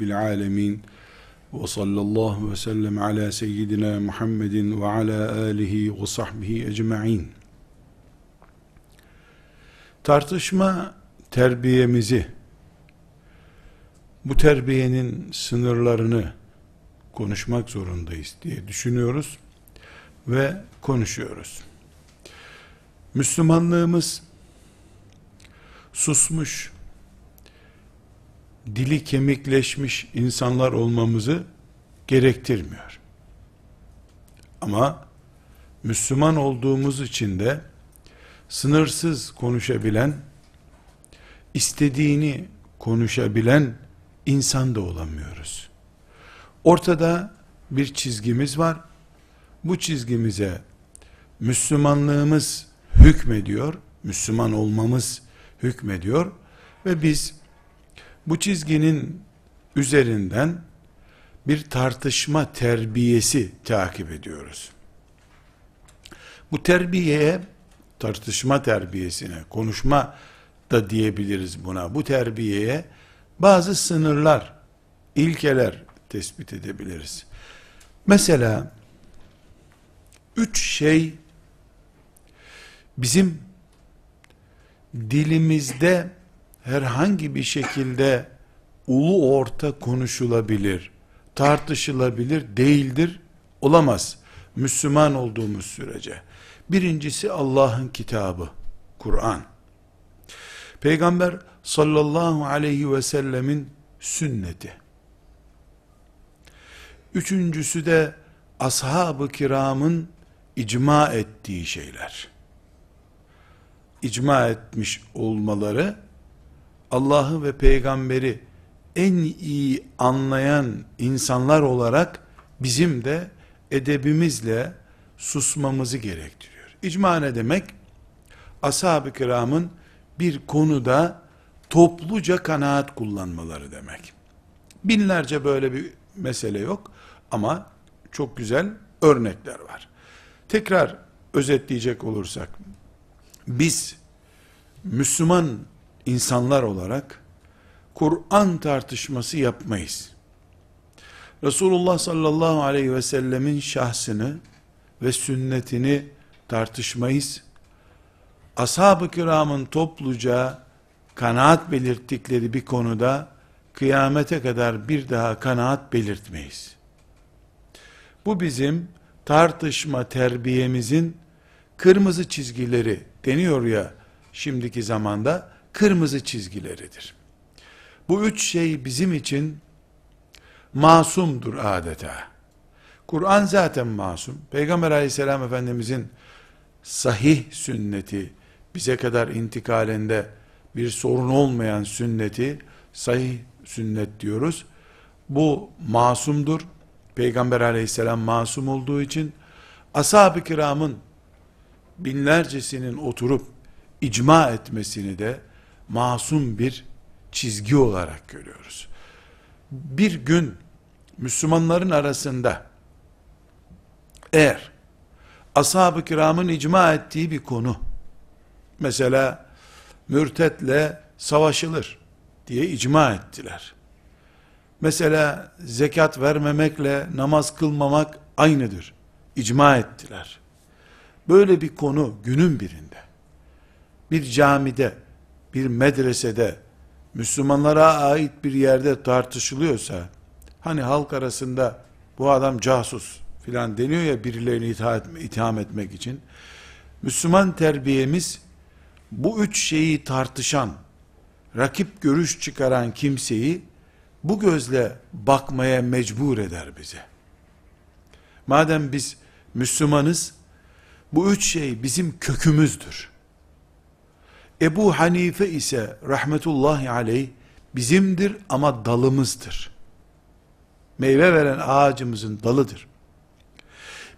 Rabbil alemin. Ve sallallahu ve sellem ala seyyidina Muhammedin ve ala alihi ve sahbihi ecma'in. Tartışma terbiyemizi, bu terbiyenin sınırlarını konuşmak zorundayız diye düşünüyoruz ve konuşuyoruz. Müslümanlığımız susmuş, dili kemikleşmiş insanlar olmamızı gerektirmiyor. Ama Müslüman olduğumuz için de sınırsız konuşabilen, istediğini konuşabilen insan da olamıyoruz. Ortada bir çizgimiz var. Bu çizgimize Müslümanlığımız hükmediyor, Müslüman olmamız hükmediyor ve biz bu çizginin üzerinden bir tartışma terbiyesi takip ediyoruz. Bu terbiyeye, tartışma terbiyesine, konuşma da diyebiliriz buna. Bu terbiyeye bazı sınırlar, ilkeler tespit edebiliriz. Mesela üç şey bizim dilimizde herhangi bir şekilde ulu orta konuşulabilir, tartışılabilir değildir, olamaz. Müslüman olduğumuz sürece. Birincisi Allah'ın kitabı, Kur'an. Peygamber sallallahu aleyhi ve sellemin sünneti. Üçüncüsü de ashab-ı kiramın icma ettiği şeyler icma etmiş olmaları Allah'ı ve peygamberi en iyi anlayan insanlar olarak bizim de edebimizle susmamızı gerektiriyor. İcma ne demek? Ashab-ı kiramın bir konuda topluca kanaat kullanmaları demek. Binlerce böyle bir mesele yok ama çok güzel örnekler var. Tekrar özetleyecek olursak biz Müslüman insanlar olarak Kur'an tartışması yapmayız. Resulullah sallallahu aleyhi ve sellemin şahsını ve sünnetini tartışmayız. Ashab-ı kiramın topluca kanaat belirttikleri bir konuda kıyamete kadar bir daha kanaat belirtmeyiz. Bu bizim tartışma terbiyemizin kırmızı çizgileri deniyor ya şimdiki zamanda kırmızı çizgileridir. Bu üç şey bizim için masumdur adeta. Kur'an zaten masum. Peygamber aleyhisselam efendimizin sahih sünneti, bize kadar intikalinde bir sorun olmayan sünneti, sahih sünnet diyoruz. Bu masumdur. Peygamber aleyhisselam masum olduğu için, ashab-ı kiramın binlercesinin oturup icma etmesini de masum bir çizgi olarak görüyoruz. Bir gün Müslümanların arasında eğer ashab-ı kiramın icma ettiği bir konu mesela mürtetle savaşılır diye icma ettiler. Mesela zekat vermemekle namaz kılmamak aynıdır. İcma ettiler. Böyle bir konu günün birinde bir camide, bir medresede, Müslümanlara ait bir yerde tartışılıyorsa, hani halk arasında bu adam casus filan deniyor ya birilerini itham etmek için, Müslüman terbiyemiz, bu üç şeyi tartışan, rakip görüş çıkaran kimseyi, bu gözle bakmaya mecbur eder bize. Madem biz Müslümanız, bu üç şey bizim kökümüzdür. Ebu Hanife ise rahmetullahi aleyh bizimdir ama dalımızdır. Meyve veren ağacımızın dalıdır.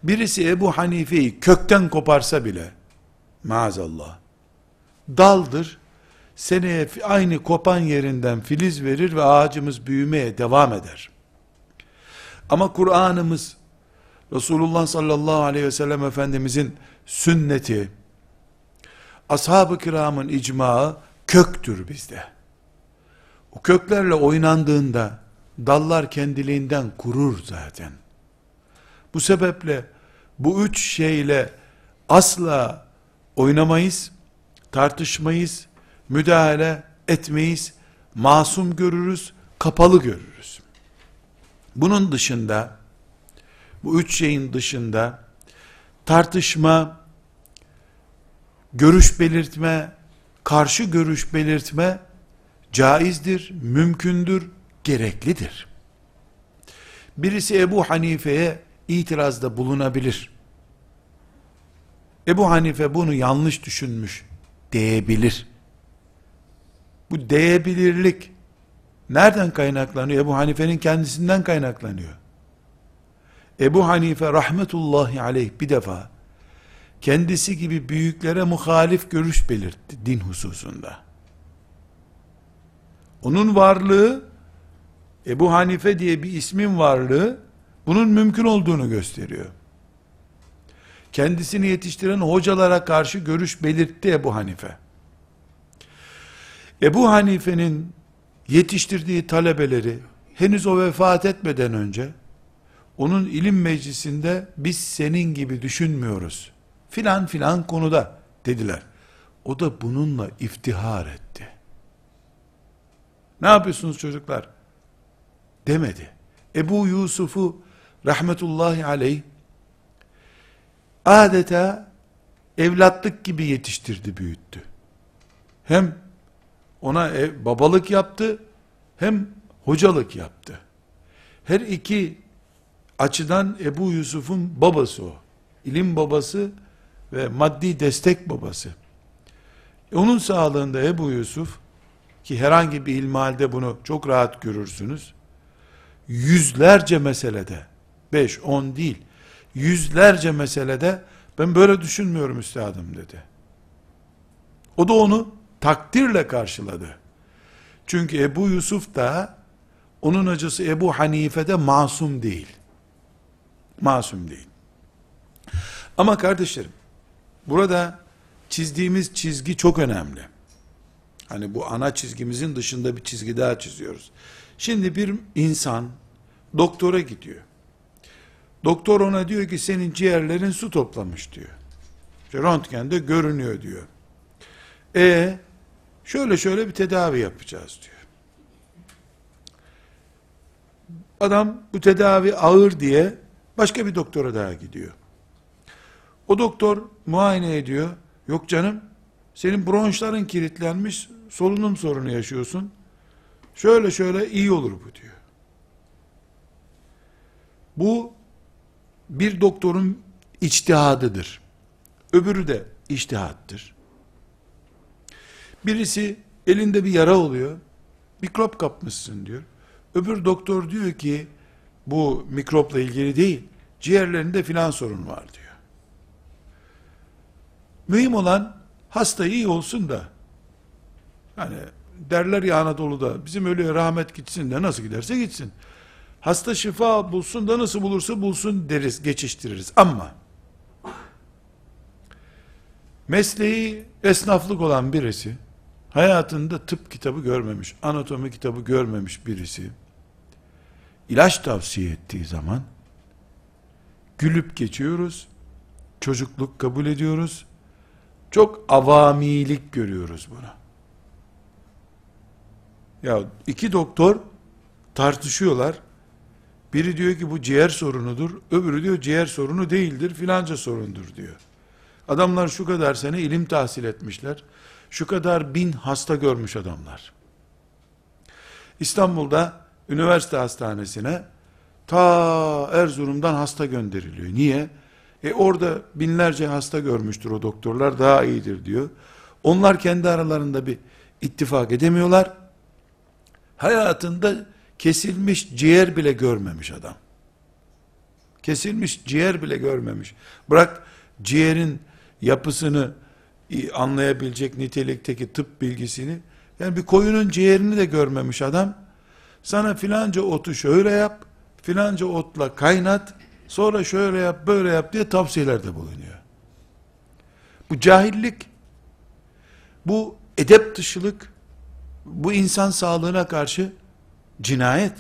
Birisi Ebu Hanife'yi kökten koparsa bile maazallah daldır seneye aynı kopan yerinden filiz verir ve ağacımız büyümeye devam eder. Ama Kur'an'ımız Resulullah sallallahu aleyhi ve sellem Efendimizin sünneti ashab-ı kiramın icmağı köktür bizde. O köklerle oynandığında dallar kendiliğinden kurur zaten. Bu sebeple bu üç şeyle asla oynamayız, tartışmayız, müdahale etmeyiz, masum görürüz, kapalı görürüz. Bunun dışında, bu üç şeyin dışında, tartışma, görüş belirtme, karşı görüş belirtme, caizdir, mümkündür, gereklidir. Birisi Ebu Hanife'ye itirazda bulunabilir. Ebu Hanife bunu yanlış düşünmüş diyebilir. Bu diyebilirlik nereden kaynaklanıyor? Ebu Hanife'nin kendisinden kaynaklanıyor. Ebu Hanife rahmetullahi aleyh bir defa kendisi gibi büyüklere muhalif görüş belirtti din hususunda. Onun varlığı Ebu Hanife diye bir ismin varlığı bunun mümkün olduğunu gösteriyor. Kendisini yetiştiren hocalara karşı görüş belirtti Ebu Hanife. Ebu Hanife'nin yetiştirdiği talebeleri henüz o vefat etmeden önce onun ilim meclisinde biz senin gibi düşünmüyoruz. Filan filan konuda dediler. O da bununla iftihar etti. Ne yapıyorsunuz çocuklar? Demedi. Ebu Yusuf'u rahmetullahi aleyh adeta evlatlık gibi yetiştirdi, büyüttü. Hem ona ev, babalık yaptı, hem hocalık yaptı. Her iki açıdan Ebu Yusuf'un babası o. İlim babası ve maddi destek babası. E onun sağlığında Ebu Yusuf, ki herhangi bir ilmihalde bunu çok rahat görürsünüz, yüzlerce meselede, beş, on değil, yüzlerce meselede, ben böyle düşünmüyorum üstadım dedi. O da onu takdirle karşıladı. Çünkü Ebu Yusuf da, onun acısı Ebu Hanife'de masum değil. Masum değil. Ama kardeşlerim, burada çizdiğimiz çizgi çok önemli. Hani bu ana çizgimizin dışında bir çizgi daha çiziyoruz. Şimdi bir insan doktora gidiyor. Doktor ona diyor ki senin ciğerlerin su toplamış diyor. İşte röntgende görünüyor diyor. E şöyle şöyle bir tedavi yapacağız diyor. Adam bu tedavi ağır diye başka bir doktora daha gidiyor. O doktor muayene ediyor. Yok canım senin bronşların kilitlenmiş solunum sorunu yaşıyorsun. Şöyle şöyle iyi olur bu diyor. Bu bir doktorun içtihadıdır. Öbürü de içtihattır. Birisi elinde bir yara oluyor. Mikrop kapmışsın diyor. Öbür doktor diyor ki bu mikropla ilgili değil. Ciğerlerinde filan sorun var diyor. Mühim olan hasta iyi olsun da hani derler ya Anadolu'da bizim ölüye rahmet gitsin de nasıl giderse gitsin. Hasta şifa bulsun da nasıl bulursa bulsun deriz, geçiştiririz. Ama mesleği esnaflık olan birisi hayatında tıp kitabı görmemiş, anatomi kitabı görmemiş birisi ilaç tavsiye ettiği zaman gülüp geçiyoruz, çocukluk kabul ediyoruz, çok avamilik görüyoruz buna. Ya iki doktor tartışıyorlar. Biri diyor ki bu ciğer sorunudur. Öbürü diyor ciğer sorunu değildir filanca sorundur diyor. Adamlar şu kadar sene ilim tahsil etmişler. Şu kadar bin hasta görmüş adamlar. İstanbul'da üniversite hastanesine ta Erzurum'dan hasta gönderiliyor. Niye? E orada binlerce hasta görmüştür o doktorlar daha iyidir diyor. Onlar kendi aralarında bir ittifak edemiyorlar. Hayatında kesilmiş ciğer bile görmemiş adam. Kesilmiş ciğer bile görmemiş. Bırak ciğerin yapısını anlayabilecek nitelikteki tıp bilgisini, yani bir koyunun ciğerini de görmemiş adam, sana filanca otu şöyle yap, filanca otla kaynat, sonra şöyle yap, böyle yap diye tavsiyelerde bulunuyor. Bu cahillik, bu edep dışılık, bu insan sağlığına karşı cinayet.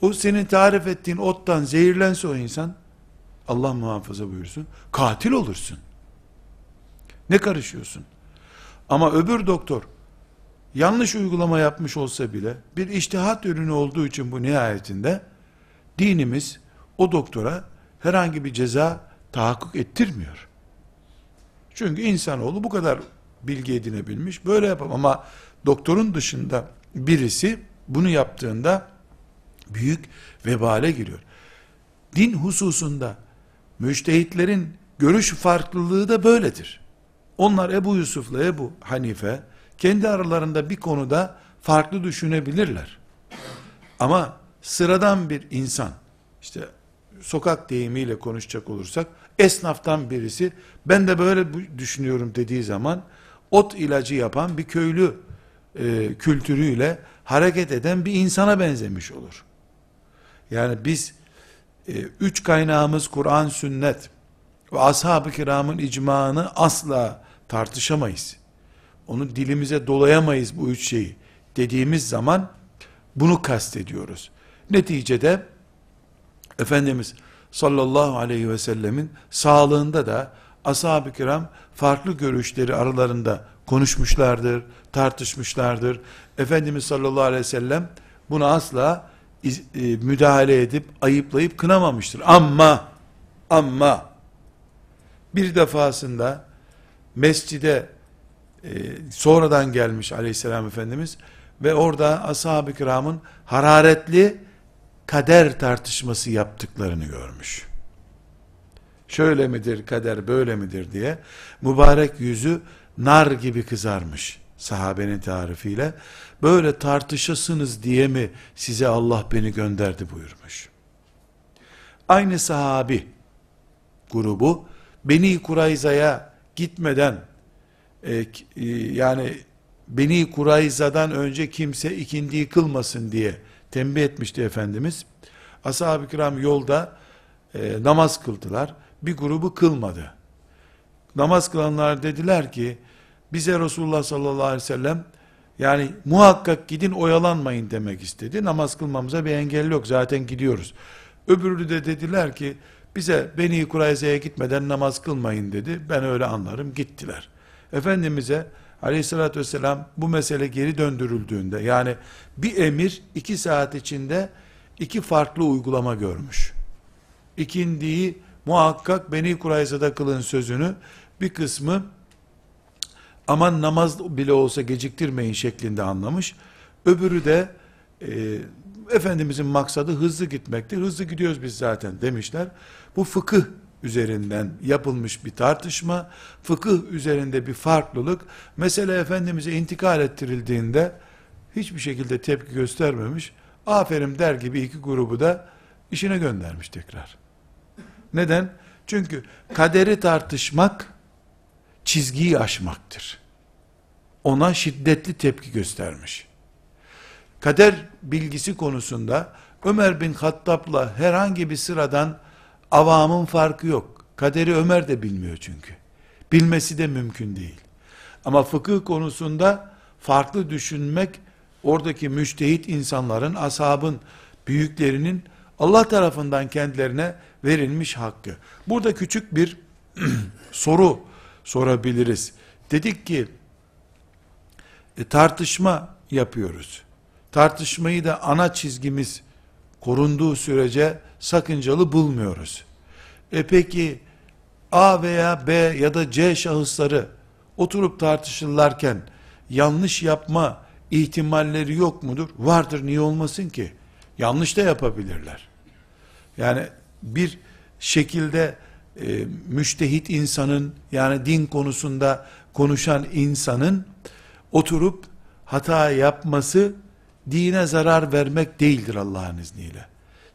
O senin tarif ettiğin ottan zehirlense o insan, Allah muhafaza buyursun, katil olursun. Ne karışıyorsun? Ama öbür doktor, yanlış uygulama yapmış olsa bile, bir iştihat ürünü olduğu için bu nihayetinde, dinimiz o doktora herhangi bir ceza tahakkuk ettirmiyor. Çünkü insanoğlu bu kadar bilgi edinebilmiş, böyle yapam ama doktorun dışında birisi bunu yaptığında büyük vebale giriyor. Din hususunda müştehitlerin görüş farklılığı da böyledir. Onlar Ebu Yusuf'la Ebu Hanife kendi aralarında bir konuda farklı düşünebilirler. Ama sıradan bir insan, işte sokak deyimiyle konuşacak olursak, esnaftan birisi, ben de böyle düşünüyorum dediği zaman, ot ilacı yapan bir köylü e, kültürüyle hareket eden bir insana benzemiş olur. Yani biz e, üç kaynağımız Kur'an, sünnet ve ashab-ı kiramın icmağını asla tartışamayız. Onu dilimize dolayamayız bu üç şeyi dediğimiz zaman bunu kastediyoruz. Neticede Efendimiz sallallahu aleyhi ve sellemin sağlığında da ashab-ı kiram farklı görüşleri aralarında konuşmuşlardır, tartışmışlardır. Efendimiz sallallahu aleyhi ve sellem buna asla e, müdahale edip ayıplayıp kınamamıştır. Ama ama bir defasında mescide e, sonradan gelmiş aleyhisselam efendimiz ve orada ashab-ı kiramın hararetli kader tartışması yaptıklarını görmüş. Şöyle midir kader böyle midir diye mübarek yüzü nar gibi kızarmış sahabenin tarifiyle. Böyle tartışasınız diye mi size Allah beni gönderdi buyurmuş. Aynı sahabi grubu Beni Kurayza'ya gitmeden e, e, yani Beni Kurayza'dan önce kimse ikindiyi kılmasın diye tembih etmişti Efendimiz. Ashab-ı kiram yolda e, namaz kıldılar. Bir grubu kılmadı. Namaz kılanlar dediler ki bize Resulullah sallallahu aleyhi ve sellem yani muhakkak gidin oyalanmayın demek istedi. Namaz kılmamıza bir engel yok zaten gidiyoruz. Öbürü de dediler ki bize Beni Kurayza'ya gitmeden namaz kılmayın dedi. Ben öyle anlarım gittiler. Efendimiz'e aleyhissalatü vesselam bu mesele geri döndürüldüğünde yani bir emir iki saat içinde iki farklı uygulama görmüş. İkindiyi muhakkak Beni Kurayza'da kılın sözünü bir kısmı aman namaz bile olsa geciktirmeyin şeklinde anlamış. Öbürü de e, Efendimizin maksadı hızlı gitmektir. Hızlı gidiyoruz biz zaten demişler. Bu fıkıh üzerinden yapılmış bir tartışma, fıkıh üzerinde bir farklılık, mesele Efendimiz'e intikal ettirildiğinde hiçbir şekilde tepki göstermemiş, aferin der gibi iki grubu da işine göndermiş tekrar. Neden? Çünkü kaderi tartışmak, çizgiyi aşmaktır. Ona şiddetli tepki göstermiş. Kader bilgisi konusunda Ömer bin Hattab'la herhangi bir sıradan avamın farkı yok. Kaderi Ömer de bilmiyor çünkü. Bilmesi de mümkün değil. Ama fıkıh konusunda farklı düşünmek oradaki müştehit insanların, ashabın, büyüklerinin Allah tarafından kendilerine verilmiş hakkı. Burada küçük bir soru sorabiliriz. Dedik ki e, tartışma yapıyoruz. Tartışmayı da ana çizgimiz korunduğu sürece sakıncalı bulmuyoruz. E peki A veya B ya da C şahısları oturup tartışırlarken yanlış yapma ihtimalleri yok mudur? Vardır niye olmasın ki? Yanlış da yapabilirler. Yani bir şekilde e, müştehit insanın yani din konusunda konuşan insanın oturup hata yapması dine zarar vermek değildir Allah'ın izniyle.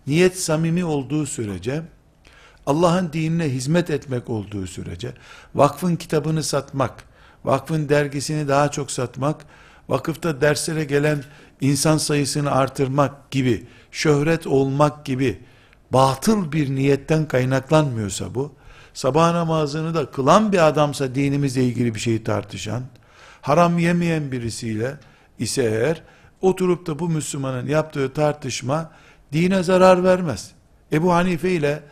Niyet samimi olduğu sürece, Allah'ın dinine hizmet etmek olduğu sürece, vakfın kitabını satmak, vakfın dergisini daha çok satmak, vakıfta derslere gelen insan sayısını artırmak gibi, şöhret olmak gibi batıl bir niyetten kaynaklanmıyorsa bu, sabah namazını da kılan bir adamsa dinimizle ilgili bir şeyi tartışan, haram yemeyen birisiyle ise eğer oturup da bu Müslümanın yaptığı tartışma dine zarar vermez. Ebu Hanife ile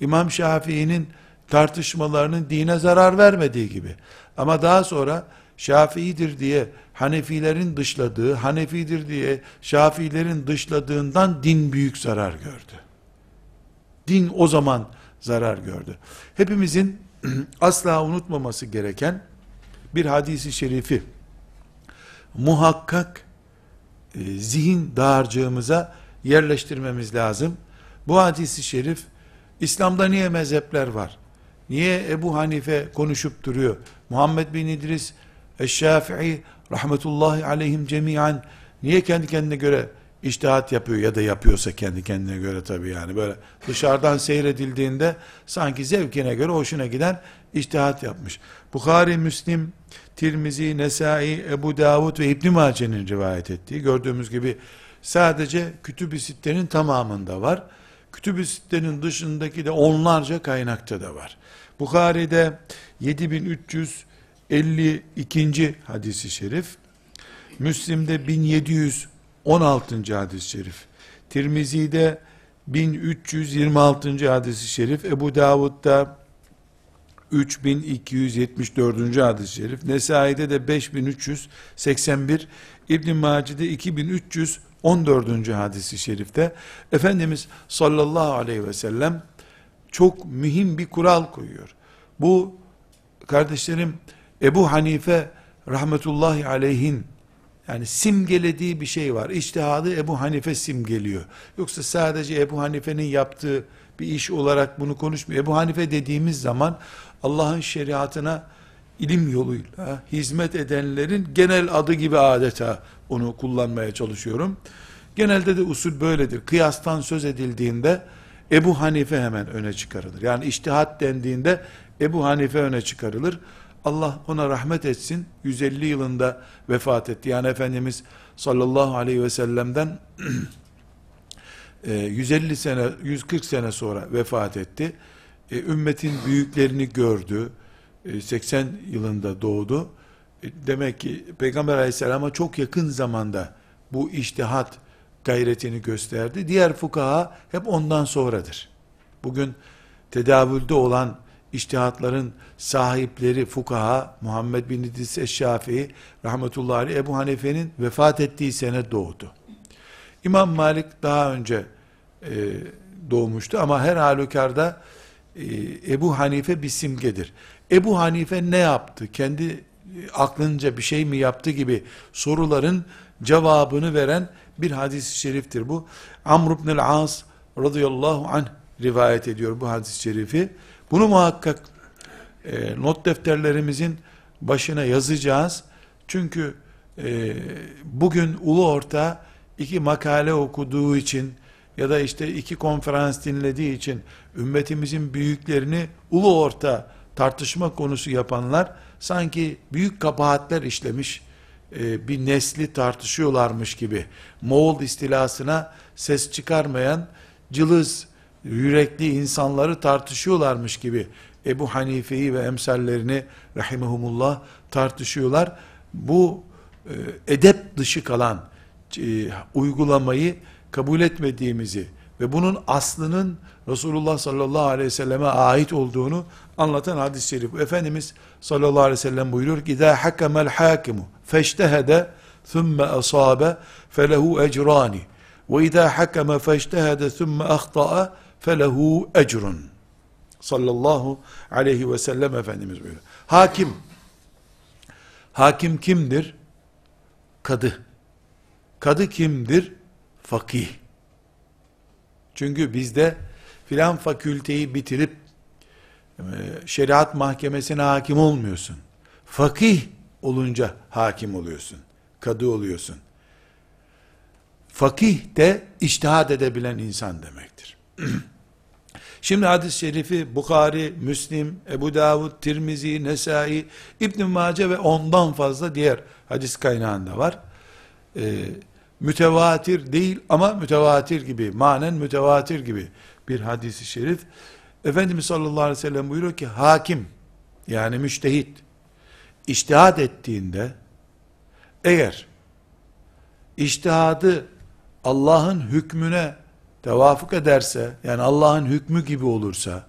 İmam Şafii'nin tartışmalarının dine zarar vermediği gibi. Ama daha sonra Şafii'dir diye Hanefilerin dışladığı, Hanefi'dir diye Şafiilerin dışladığından din büyük zarar gördü. Din o zaman zarar gördü. Hepimizin asla unutmaması gereken bir hadisi şerifi muhakkak e, zihin dağarcığımıza yerleştirmemiz lazım. Bu hadisi şerif İslam'da niye mezhepler var? Niye Ebu Hanife konuşup duruyor? Muhammed bin İdris Eşşafi'i rahmetullahi aleyhim cemiyen niye kendi kendine göre iştihat yapıyor ya da yapıyorsa kendi kendine göre tabii yani böyle dışarıdan seyredildiğinde sanki zevkine göre hoşuna giden iştihat yapmış. Bukhari, Müslim, Tirmizi, Nesai, Ebu Davud ve İbn Mace'nin rivayet ettiği gördüğümüz gibi sadece kütüb-i sittenin tamamında var. Kütüb-i sittenin dışındaki de onlarca kaynakta da var. Bukhari'de 7352. hadisi şerif, Müslim'de 1716. hadis-i şerif, Tirmizi'de 1326. hadisi şerif, Ebu Davud'da 3274. hadis-i şerif, Nesai'de de 5381, İbn Mace'de 2300 14. hadisi şerifte Efendimiz sallallahu aleyhi ve sellem çok mühim bir kural koyuyor. Bu kardeşlerim Ebu Hanife rahmetullahi aleyhin yani simgelediği bir şey var. İçtihadı Ebu Hanife simgeliyor. Yoksa sadece Ebu Hanife'nin yaptığı bir iş olarak bunu konuşmuyor. Ebu Hanife dediğimiz zaman Allah'ın şeriatına ilim yoluyla hizmet edenlerin genel adı gibi adeta onu kullanmaya çalışıyorum. Genelde de usul böyledir. Kıyastan söz edildiğinde Ebu Hanife hemen öne çıkarılır. Yani iştihat dendiğinde Ebu Hanife öne çıkarılır. Allah ona rahmet etsin. 150 yılında vefat etti. Yani Efendimiz sallallahu aleyhi ve sellem'den 150 sene, 140 sene sonra vefat etti. E, ümmetin büyüklerini gördü. 80 yılında doğdu. Demek ki Peygamber aleyhisselama çok yakın zamanda bu iştihat gayretini gösterdi. Diğer fukaha hep ondan sonradır. Bugün tedavülde olan iştihatların sahipleri fukaha Muhammed bin İdris Eşşafii rahmetullahi Ebu Hanife'nin vefat ettiği sene doğdu. İmam Malik daha önce e, doğmuştu ama her halükarda e, Ebu Hanife bir simgedir. Ebu Hanife ne yaptı? Kendi aklınca bir şey mi yaptı gibi soruların cevabını veren bir hadis-i şeriftir bu. Amr ibn el-As radıyallahu anh rivayet ediyor bu hadis-i şerifi. Bunu muhakkak e, not defterlerimizin başına yazacağız. Çünkü e, bugün ulu orta iki makale okuduğu için ya da işte iki konferans dinlediği için ümmetimizin büyüklerini ulu orta tartışma konusu yapanlar sanki büyük kabahatler işlemiş e, bir nesli tartışıyorlarmış gibi Moğol istilasına ses çıkarmayan cılız yürekli insanları tartışıyorlarmış gibi Ebu Hanife'yi ve emsallerini rahimehumullah tartışıyorlar. Bu e, edep dışı kalan e, uygulamayı kabul etmediğimizi ve bunun aslının Resulullah sallallahu aleyhi ve selleme ait olduğunu anlatan hadis-i şerif. Efendimiz sallallahu aleyhi ve sellem buyuruyor ki اِذَا حَكَمَ الْحَاكِمُ فَاجْتَهَدَ ثُمَّ أَصَابَ فَلَهُ اَجْرَانِ وَاِذَا حَكَمَ فَاجْتَهَدَ ثُمَّ أَخْطَأَ فَلَهُ اَجْرٌ sallallahu aleyhi ve sellem Efendimiz buyuruyor. Hakim, hakim kimdir? Kadı. Kadı kimdir? Fakih. Çünkü bizde filan fakülteyi bitirip e, şeriat mahkemesine hakim olmuyorsun. Fakih olunca hakim oluyorsun. Kadı oluyorsun. Fakih de iştihad edebilen insan demektir. Şimdi hadis-i şerifi Bukhari, Müslim, Ebu Davud, Tirmizi, Nesai, İbn Mace ve ondan fazla diğer hadis kaynağında var. Ee, mütevatir değil ama mütevatir gibi, manen mütevatir gibi bir hadisi şerif. Efendimiz sallallahu aleyhi ve sellem buyuruyor ki hakim yani müştehit iştihad ettiğinde eğer iştihadı Allah'ın hükmüne tevafuk ederse, yani Allah'ın hükmü gibi olursa,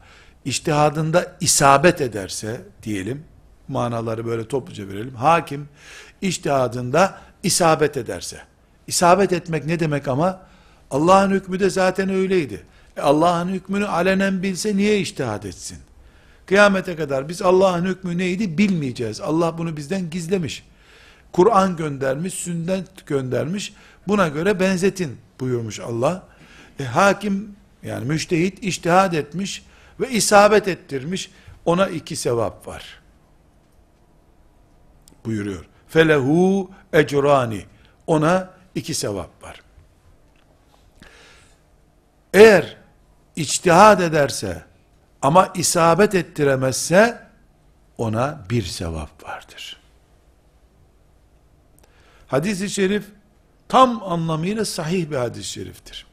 iştihadında isabet ederse diyelim, manaları böyle topluca verelim. Hakim iştihadında isabet ederse. İsabet etmek ne demek ama? Allah'ın hükmü de zaten öyleydi. E Allah'ın hükmünü alenen bilse niye iştihad etsin? Kıyamete kadar biz Allah'ın hükmü neydi bilmeyeceğiz. Allah bunu bizden gizlemiş. Kur'an göndermiş, sünnet göndermiş. Buna göre benzetin buyurmuş Allah. E, hakim yani müştehit iştihad etmiş ve isabet ettirmiş. Ona iki sevap var. Buyuruyor. Felehu ecrani. Ona iki sevap var. Eğer içtihad ederse ama isabet ettiremezse ona bir sevap vardır. Hadis-i şerif tam anlamıyla sahih bir hadis-i şeriftir.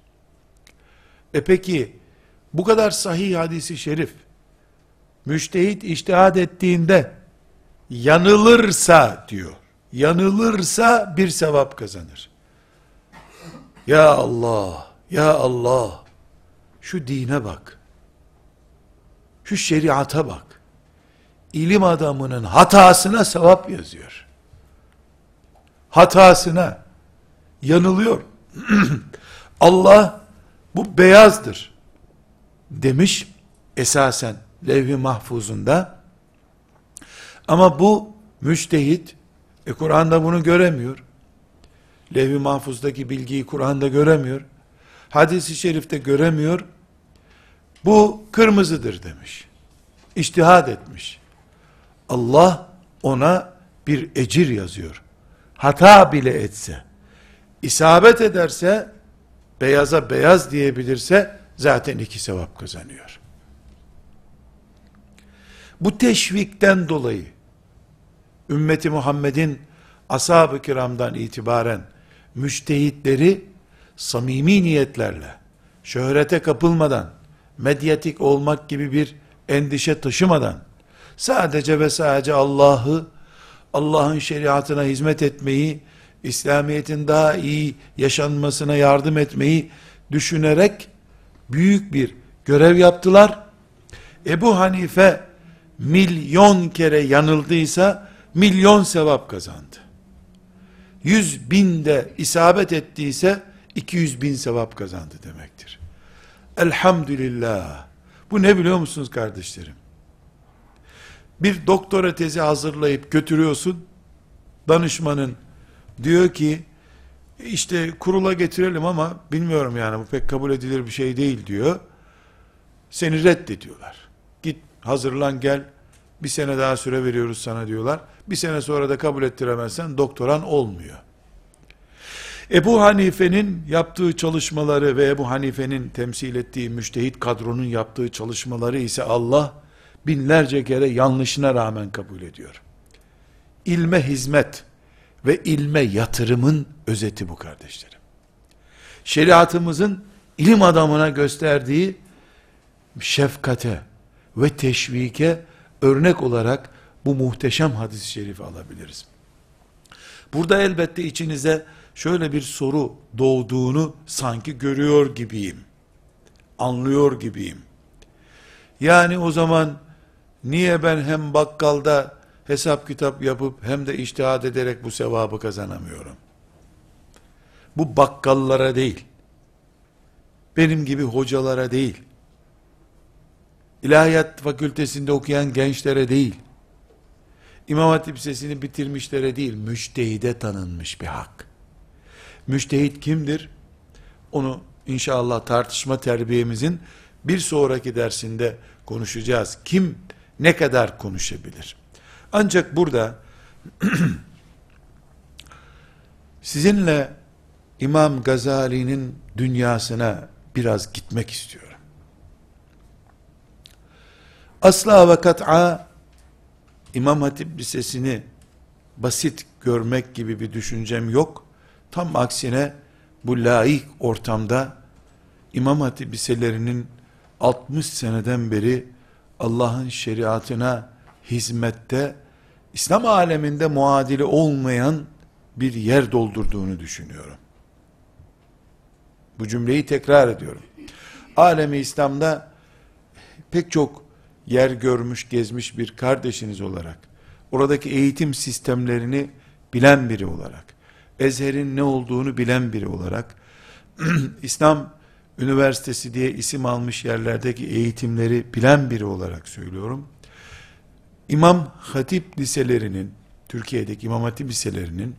E peki bu kadar sahih hadisi şerif müştehit iştihad ettiğinde yanılırsa diyor. Yanılırsa bir sevap kazanır. Ya Allah, ya Allah. Şu dine bak. Şu şeriata bak. İlim adamının hatasına sevap yazıyor. Hatasına yanılıyor. Allah bu beyazdır demiş esasen levh-i mahfuzunda. Ama bu müştehit e Kur'an'da bunu göremiyor. Levh-i mahfuzdaki bilgiyi Kur'an'da göremiyor. Hadis-i şerifte göremiyor. Bu kırmızıdır demiş. İçtihad etmiş. Allah ona bir ecir yazıyor. Hata bile etse, isabet ederse, beyaza beyaz diyebilirse, zaten iki sevap kazanıyor. Bu teşvikten dolayı, ümmeti Muhammed'in ashab-ı kiramdan itibaren, müştehitleri, samimi niyetlerle, şöhrete kapılmadan, medyatik olmak gibi bir endişe taşımadan, sadece ve sadece Allah'ı, Allah'ın şeriatına hizmet etmeyi, İslamiyet'in daha iyi yaşanmasına yardım etmeyi düşünerek büyük bir görev yaptılar. Ebu Hanife milyon kere yanıldıysa milyon sevap kazandı. Yüz binde isabet ettiyse 200 bin sevap kazandı demektir. Elhamdülillah. Bu ne biliyor musunuz kardeşlerim? Bir doktora tezi hazırlayıp götürüyorsun. Danışmanın diyor ki işte kurula getirelim ama bilmiyorum yani bu pek kabul edilir bir şey değil diyor. Seni reddediyorlar. Git hazırlan gel bir sene daha süre veriyoruz sana diyorlar. Bir sene sonra da kabul ettiremezsen doktoran olmuyor. Ebu Hanife'nin yaptığı çalışmaları ve Ebu Hanife'nin temsil ettiği müştehit kadronun yaptığı çalışmaları ise Allah binlerce kere yanlışına rağmen kabul ediyor. İlme hizmet ve ilme yatırımın özeti bu kardeşlerim. Şeriatımızın ilim adamına gösterdiği şefkate ve teşvike örnek olarak bu muhteşem hadis-i şerifi alabiliriz. Burada elbette içinize şöyle bir soru doğduğunu sanki görüyor gibiyim. Anlıyor gibiyim. Yani o zaman niye ben hem bakkalda hesap kitap yapıp hem de iştihad ederek bu sevabı kazanamıyorum? Bu bakkallara değil. Benim gibi hocalara değil. İlahiyat fakültesinde okuyan gençlere değil. İmam Hatip Lisesi'ni bitirmişlere değil, müştehide tanınmış bir hak. Müştehit kimdir? Onu inşallah tartışma terbiyemizin bir sonraki dersinde konuşacağız. Kim ne kadar konuşabilir? Ancak burada sizinle İmam Gazali'nin dünyasına biraz gitmek istiyorum. Asla ve kat'a İmam Hatip Lisesi'ni basit görmek gibi bir düşüncem yok. Tam aksine bu laik ortamda İmam Hatip liselerinin 60 seneden beri Allah'ın şeriatına hizmette İslam aleminde muadili olmayan bir yer doldurduğunu düşünüyorum. Bu cümleyi tekrar ediyorum. Alemi İslam'da pek çok yer görmüş, gezmiş bir kardeşiniz olarak, oradaki eğitim sistemlerini bilen biri olarak, Ezher'in ne olduğunu bilen biri olarak, İslam Üniversitesi diye isim almış yerlerdeki eğitimleri bilen biri olarak söylüyorum. İmam Hatip liselerinin, Türkiye'deki İmam Hatip liselerinin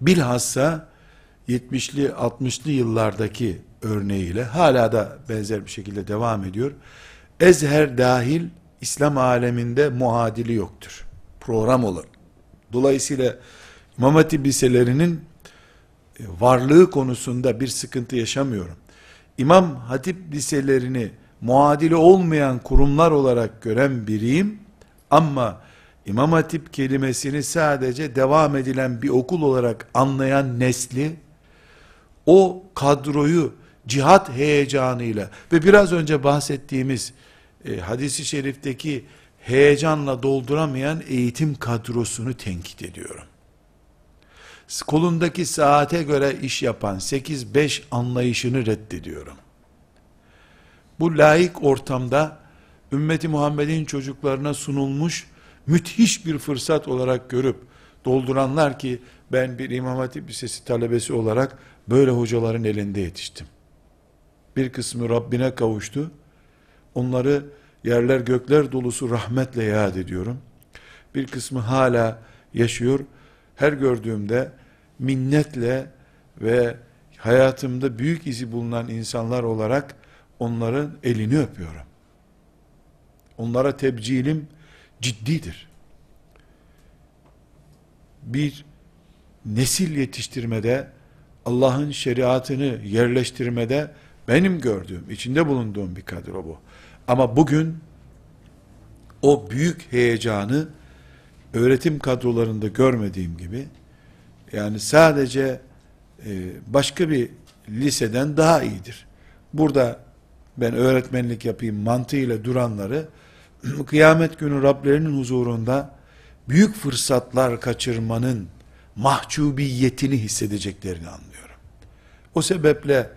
bilhassa 70'li 60'lı yıllardaki örneğiyle hala da benzer bir şekilde devam ediyor. Ezher dahil İslam aleminde muadili yoktur. Program olur. Dolayısıyla İmam Hatip liselerinin e, varlığı konusunda bir sıkıntı yaşamıyorum. İmam Hatip liselerini muadili olmayan kurumlar olarak gören biriyim. Ama İmam Hatip kelimesini sadece devam edilen bir okul olarak anlayan nesli, o kadroyu cihat heyecanıyla ve biraz önce bahsettiğimiz e, hadisi şerifteki heyecanla dolduramayan eğitim kadrosunu tenkit ediyorum. Kolundaki saate göre iş yapan 8-5 anlayışını reddediyorum. Bu laik ortamda ümmeti Muhammed'in çocuklarına sunulmuş müthiş bir fırsat olarak görüp dolduranlar ki ben bir İmam Hatip Lisesi talebesi olarak böyle hocaların elinde yetiştim. Bir kısmı Rabbine kavuştu. Onları yerler gökler dolusu rahmetle yad ediyorum. Bir kısmı hala yaşıyor. Her gördüğümde minnetle ve hayatımda büyük izi bulunan insanlar olarak onların elini öpüyorum. Onlara tebcilim ciddidir. Bir nesil yetiştirmede, Allah'ın şeriatını yerleştirmede benim gördüğüm, içinde bulunduğum bir kadro bu. Ama bugün o büyük heyecanı öğretim kadrolarında görmediğim gibi yani sadece e, başka bir liseden daha iyidir. Burada ben öğretmenlik yapayım mantığıyla duranları kıyamet günü Rablerinin huzurunda büyük fırsatlar kaçırmanın mahcubiyetini hissedeceklerini anlıyorum. O sebeple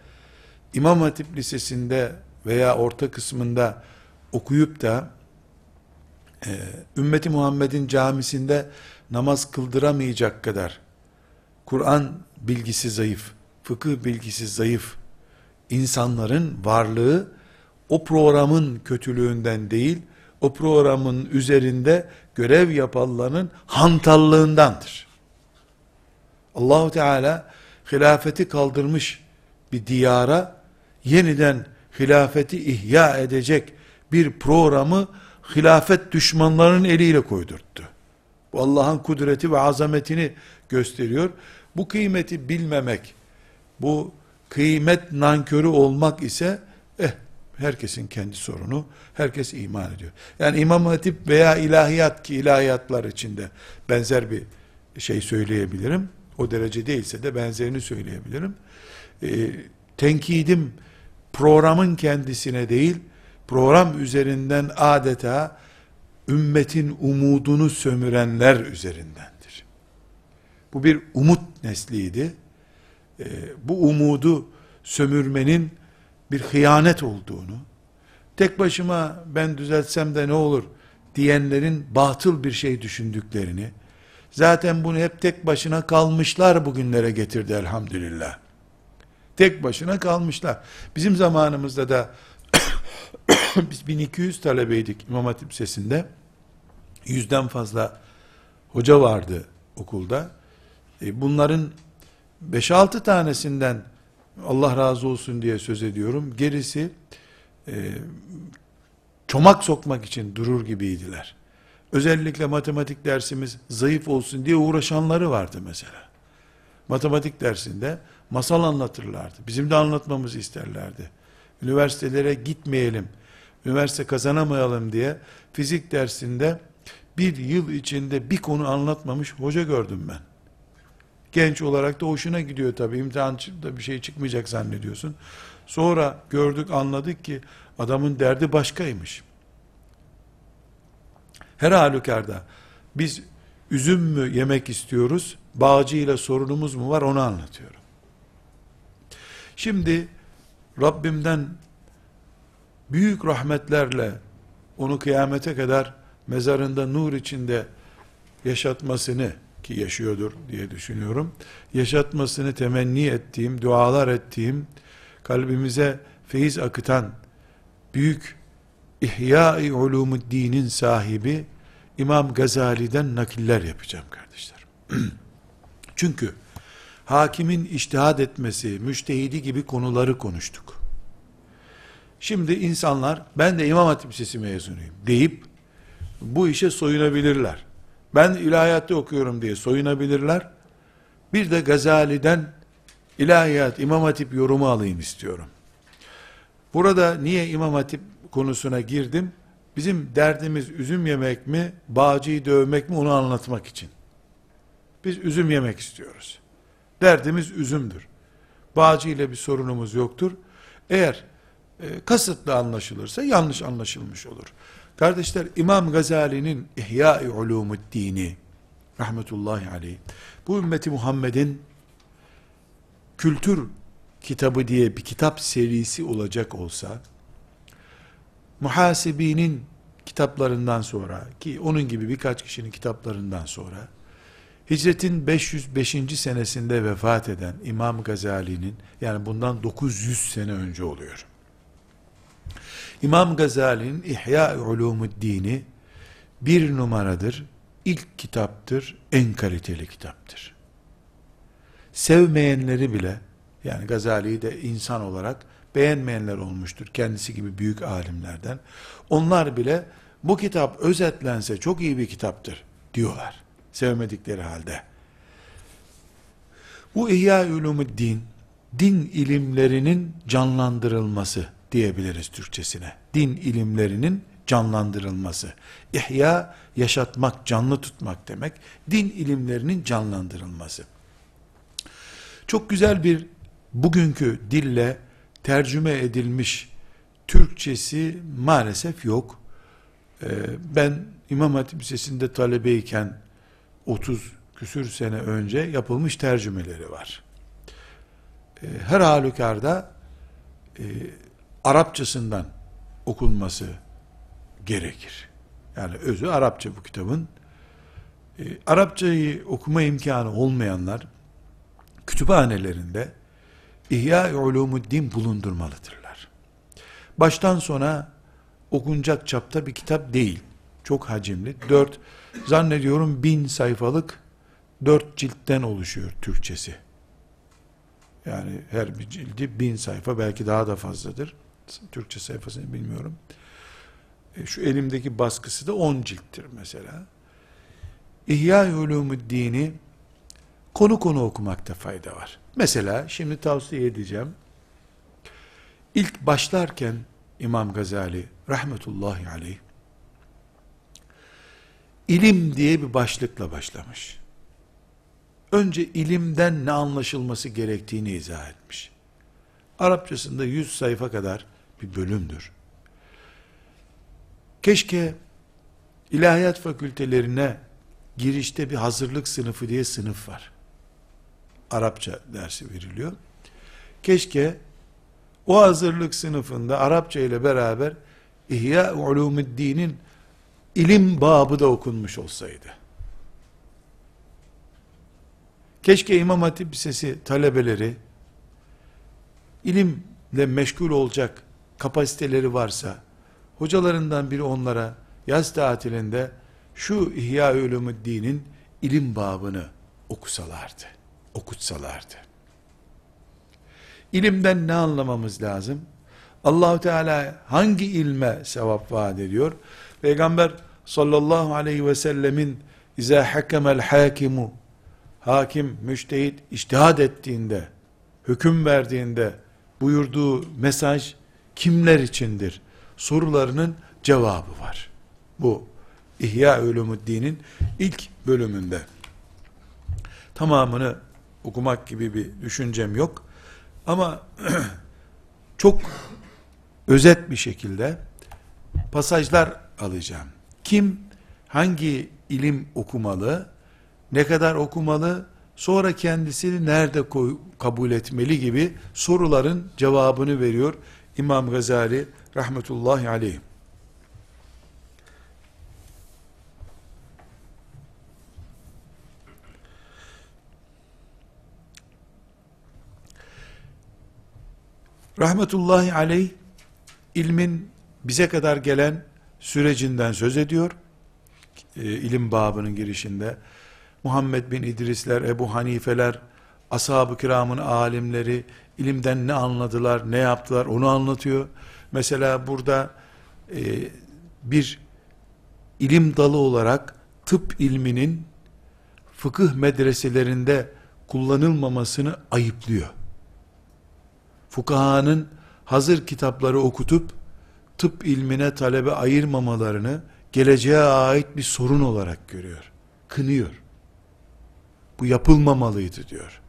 İmam Hatip Lisesi'nde veya orta kısmında okuyup da e, ümmeti Muhammed'in camisinde namaz kıldıramayacak kadar Kur'an bilgisi zayıf, fıkıh bilgisi zayıf insanların varlığı o programın kötülüğünden değil, o programın üzerinde görev yapanların hantallığındandır. Allahu Teala hilafeti kaldırmış bir diyara yeniden hilafeti ihya edecek bir programı hilafet düşmanlarının eliyle koydurttu. Bu Allah'ın kudreti ve azametini gösteriyor. Bu kıymeti bilmemek, bu kıymet nankörü olmak ise eh herkesin kendi sorunu. Herkes iman ediyor. Yani İmam Hatip veya ilahiyat ki ilahiyatlar içinde benzer bir şey söyleyebilirim. O derece değilse de benzerini söyleyebilirim. E, tenkidim programın kendisine değil, program üzerinden adeta ümmetin umudunu sömürenler üzerindendir. Bu bir umut nesliydi. Ee, bu umudu sömürmenin bir hıyanet olduğunu, tek başıma ben düzeltsem de ne olur diyenlerin batıl bir şey düşündüklerini, zaten bunu hep tek başına kalmışlar bugünlere getirdi elhamdülillah. Tek başına kalmışlar. Bizim zamanımızda da biz 1200 talebeydik İmam Hatip Sesi'nde. Yüzden fazla hoca vardı okulda. E, bunların 5-6 tanesinden Allah razı olsun diye söz ediyorum. Gerisi e, çomak sokmak için durur gibiydiler. Özellikle matematik dersimiz zayıf olsun diye uğraşanları vardı mesela. Matematik dersinde masal anlatırlardı. Bizim de anlatmamızı isterlerdi. Üniversitelere gitmeyelim, üniversite kazanamayalım diye fizik dersinde bir yıl içinde bir konu anlatmamış hoca gördüm ben. Genç olarak da hoşuna gidiyor tabi. İmtihanda bir şey çıkmayacak zannediyorsun. Sonra gördük anladık ki adamın derdi başkaymış. Her halükarda biz üzüm mü yemek istiyoruz bağcı ile sorunumuz mu var onu anlatıyorum. Şimdi Rabbimden büyük rahmetlerle onu kıyamete kadar mezarında nur içinde yaşatmasını ki yaşıyordur diye düşünüyorum. Yaşatmasını temenni ettiğim, dualar ettiğim, kalbimize feyiz akıtan büyük İhya-i Ulumuddin'in sahibi İmam Gazali'den nakiller yapacağım kardeşler. Çünkü hakimin iştihad etmesi, müştehidi gibi konuları konuştuk. Şimdi insanlar ben de İmam Hatip Lisesi mezunuyum deyip bu işe soyunabilirler. Ben ilahiyatta okuyorum diye soyunabilirler. Bir de Gazali'den ilahiyat, İmam Hatip yorumu alayım istiyorum. Burada niye İmam Hatip konusuna girdim? Bizim derdimiz üzüm yemek mi, bağcıyı dövmek mi onu anlatmak için. Biz üzüm yemek istiyoruz. Derdimiz üzümdür. Bağcı ile bir sorunumuz yoktur. Eğer e, kasıtlı anlaşılırsa yanlış anlaşılmış olur. Kardeşler İmam Gazali'nin İhya-i Ulumuddini rahmetullahi aleyh bu ümmeti Muhammed'in kültür kitabı diye bir kitap serisi olacak olsa muhasebinin kitaplarından sonra ki onun gibi birkaç kişinin kitaplarından sonra hicretin 505. senesinde vefat eden İmam Gazali'nin yani bundan 900 sene önce oluyor. İmam Gazali'nin İhya-i Ulumuddin'i bir numaradır, ilk kitaptır, en kaliteli kitaptır. Sevmeyenleri bile, yani Gazali'yi de insan olarak beğenmeyenler olmuştur, kendisi gibi büyük alimlerden. Onlar bile bu kitap özetlense çok iyi bir kitaptır diyorlar. Sevmedikleri halde. Bu İhya Ulumuddin, din ilimlerinin canlandırılması diyebiliriz Türkçesine. Din ilimlerinin canlandırılması. İhya, yaşatmak, canlı tutmak demek. Din ilimlerinin canlandırılması. Çok güzel bir bugünkü dille tercüme edilmiş Türkçesi maalesef yok. Ee, ben İmam Hatip Lisesi'nde talebeyken 30 küsür sene önce yapılmış tercümeleri var. Ee, her halükarda e, Arapçasından okunması gerekir. Yani özü Arapça bu kitabın. E, Arapçayı okuma imkanı olmayanlar kütüphanelerinde İhya-i Ulumuddin bulundurmalıdırlar. Baştan sona okunacak çapta bir kitap değil. Çok hacimli. Dört, zannediyorum bin sayfalık dört ciltten oluşuyor Türkçesi. Yani her bir cildi bin sayfa belki daha da fazladır. Türkçe sayfasını bilmiyorum. E, şu elimdeki baskısı da 10 cilttir mesela. İhya Ulumuddin'i konu konu okumakta fayda var. Mesela şimdi tavsiye edeceğim. İlk başlarken İmam Gazali rahmetullahi aleyh ilim diye bir başlıkla başlamış. Önce ilimden ne anlaşılması gerektiğini izah etmiş. Arapçasında 100 sayfa kadar bir bölümdür. Keşke ilahiyat fakültelerine girişte bir hazırlık sınıfı diye sınıf var. Arapça dersi veriliyor. Keşke o hazırlık sınıfında Arapça ile beraber İhya Ulumuddin'in ilim babı da okunmuş olsaydı. Keşke İmam Hatip Lisesi talebeleri ilimle meşgul olacak kapasiteleri varsa hocalarından biri onlara yaz tatilinde şu İhya Ulumuddin'in ilim babını okusalardı, okutsalardı. İlimden ne anlamamız lazım? Allahu Teala hangi ilme sevap vaat ediyor? Peygamber sallallahu aleyhi ve sellemin İza hakemel hakimu hakim, müştehit iştihad ettiğinde, hüküm verdiğinde buyurduğu mesaj kimler içindir? Sorularının cevabı var. Bu İhya Ulumuddin'in ilk bölümünde. Tamamını okumak gibi bir düşüncem yok. Ama çok özet bir şekilde pasajlar alacağım. Kim hangi ilim okumalı, ne kadar okumalı, sonra kendisini nerede koy, kabul etmeli gibi soruların cevabını veriyor İmam Gazali rahmetullahi aleyh. Rahmetullahi aleyh ilmin bize kadar gelen sürecinden söz ediyor. E, ilim babının girişinde. Muhammed bin İdrisler, Ebu Hanifeler, ashab-ı kiramın alimleri ilimden ne anladılar, ne yaptılar onu anlatıyor. Mesela burada e, bir ilim dalı olarak tıp ilminin fıkıh medreselerinde kullanılmamasını ayıplıyor. Fukahanın hazır kitapları okutup tıp ilmine talebe ayırmamalarını geleceğe ait bir sorun olarak görüyor. Kınıyor. Bu yapılmamalıydı diyor.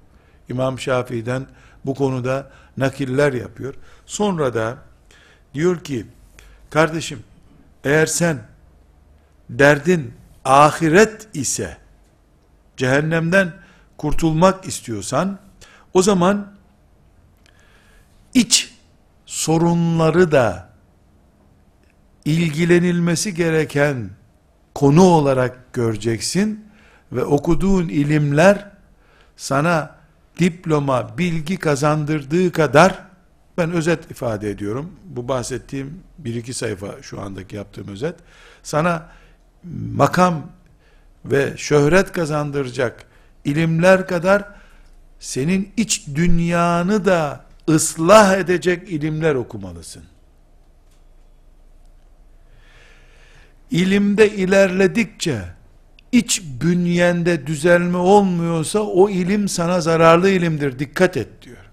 İmam Şafii'den bu konuda nakiller yapıyor. Sonra da diyor ki kardeşim eğer sen derdin ahiret ise cehennemden kurtulmak istiyorsan o zaman iç sorunları da ilgilenilmesi gereken konu olarak göreceksin ve okuduğun ilimler sana diploma, bilgi kazandırdığı kadar ben özet ifade ediyorum. Bu bahsettiğim bir iki sayfa şu andaki yaptığım özet. Sana makam ve şöhret kazandıracak ilimler kadar senin iç dünyanı da ıslah edecek ilimler okumalısın. İlimde ilerledikçe iç bünyende düzelme olmuyorsa o ilim sana zararlı ilimdir. Dikkat et diyor.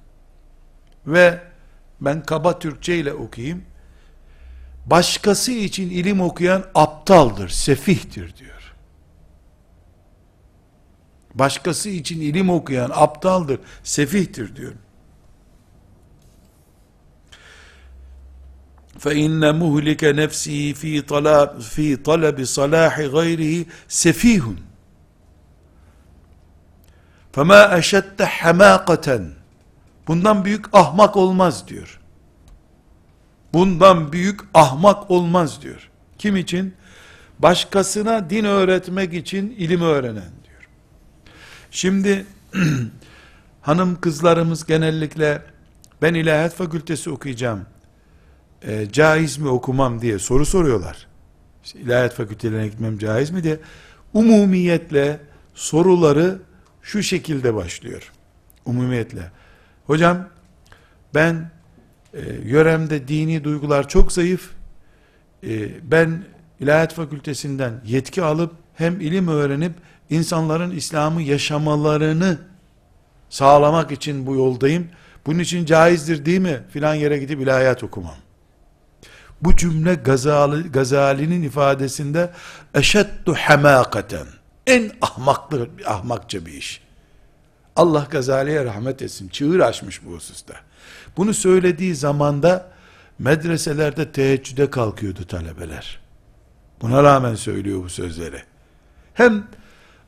Ve ben kaba Türkçe ile okuyayım. Başkası için ilim okuyan aptaldır, sefihtir diyor. Başkası için ilim okuyan aptaldır, sefihtir diyor. فإن مهلك نفسه في طلب في طلب صلاح غيره سفيه فما أشد حماقة bundan büyük ahmak olmaz diyor. Bundan büyük ahmak olmaz diyor. Kim için? Başkasına din öğretmek için ilim öğrenen diyor. Şimdi hanım kızlarımız genellikle ben ilahiyat fakültesi okuyacağım e, caiz mi okumam diye soru soruyorlar. İşte ilahiyat fakültelerine gitmem caiz mi diye. Umumiyetle soruları şu şekilde başlıyor. Umumiyetle. Hocam ben e, yöremde dini duygular çok zayıf. E, ben ilahiyat fakültesinden yetki alıp hem ilim öğrenip insanların İslam'ı yaşamalarını sağlamak için bu yoldayım. Bunun için caizdir değil mi? Filan yere gidip ilahiyat okumam. Bu cümle Gazali, Gazali'nin ifadesinde eşeddu hamakaten en ahmaklı, ahmakça bir iş. Allah Gazali'ye rahmet etsin. Çığır açmış bu hususta. Bunu söylediği zamanda medreselerde teheccüde kalkıyordu talebeler. Buna rağmen söylüyor bu sözleri. Hem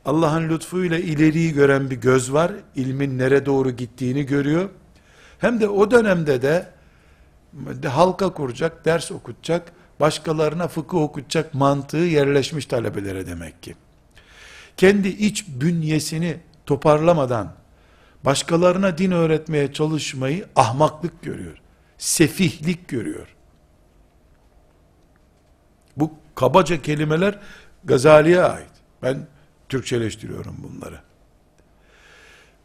Allah'ın lütfuyla ileriyi gören bir göz var, ilmin nere doğru gittiğini görüyor. Hem de o dönemde de halka kuracak, ders okutacak, başkalarına fıkıh okutacak mantığı yerleşmiş talebelere demek ki. Kendi iç bünyesini toparlamadan başkalarına din öğretmeye çalışmayı ahmaklık görüyor. Sefihlik görüyor. Bu kabaca kelimeler Gazali'ye ait. Ben Türkçeleştiriyorum bunları.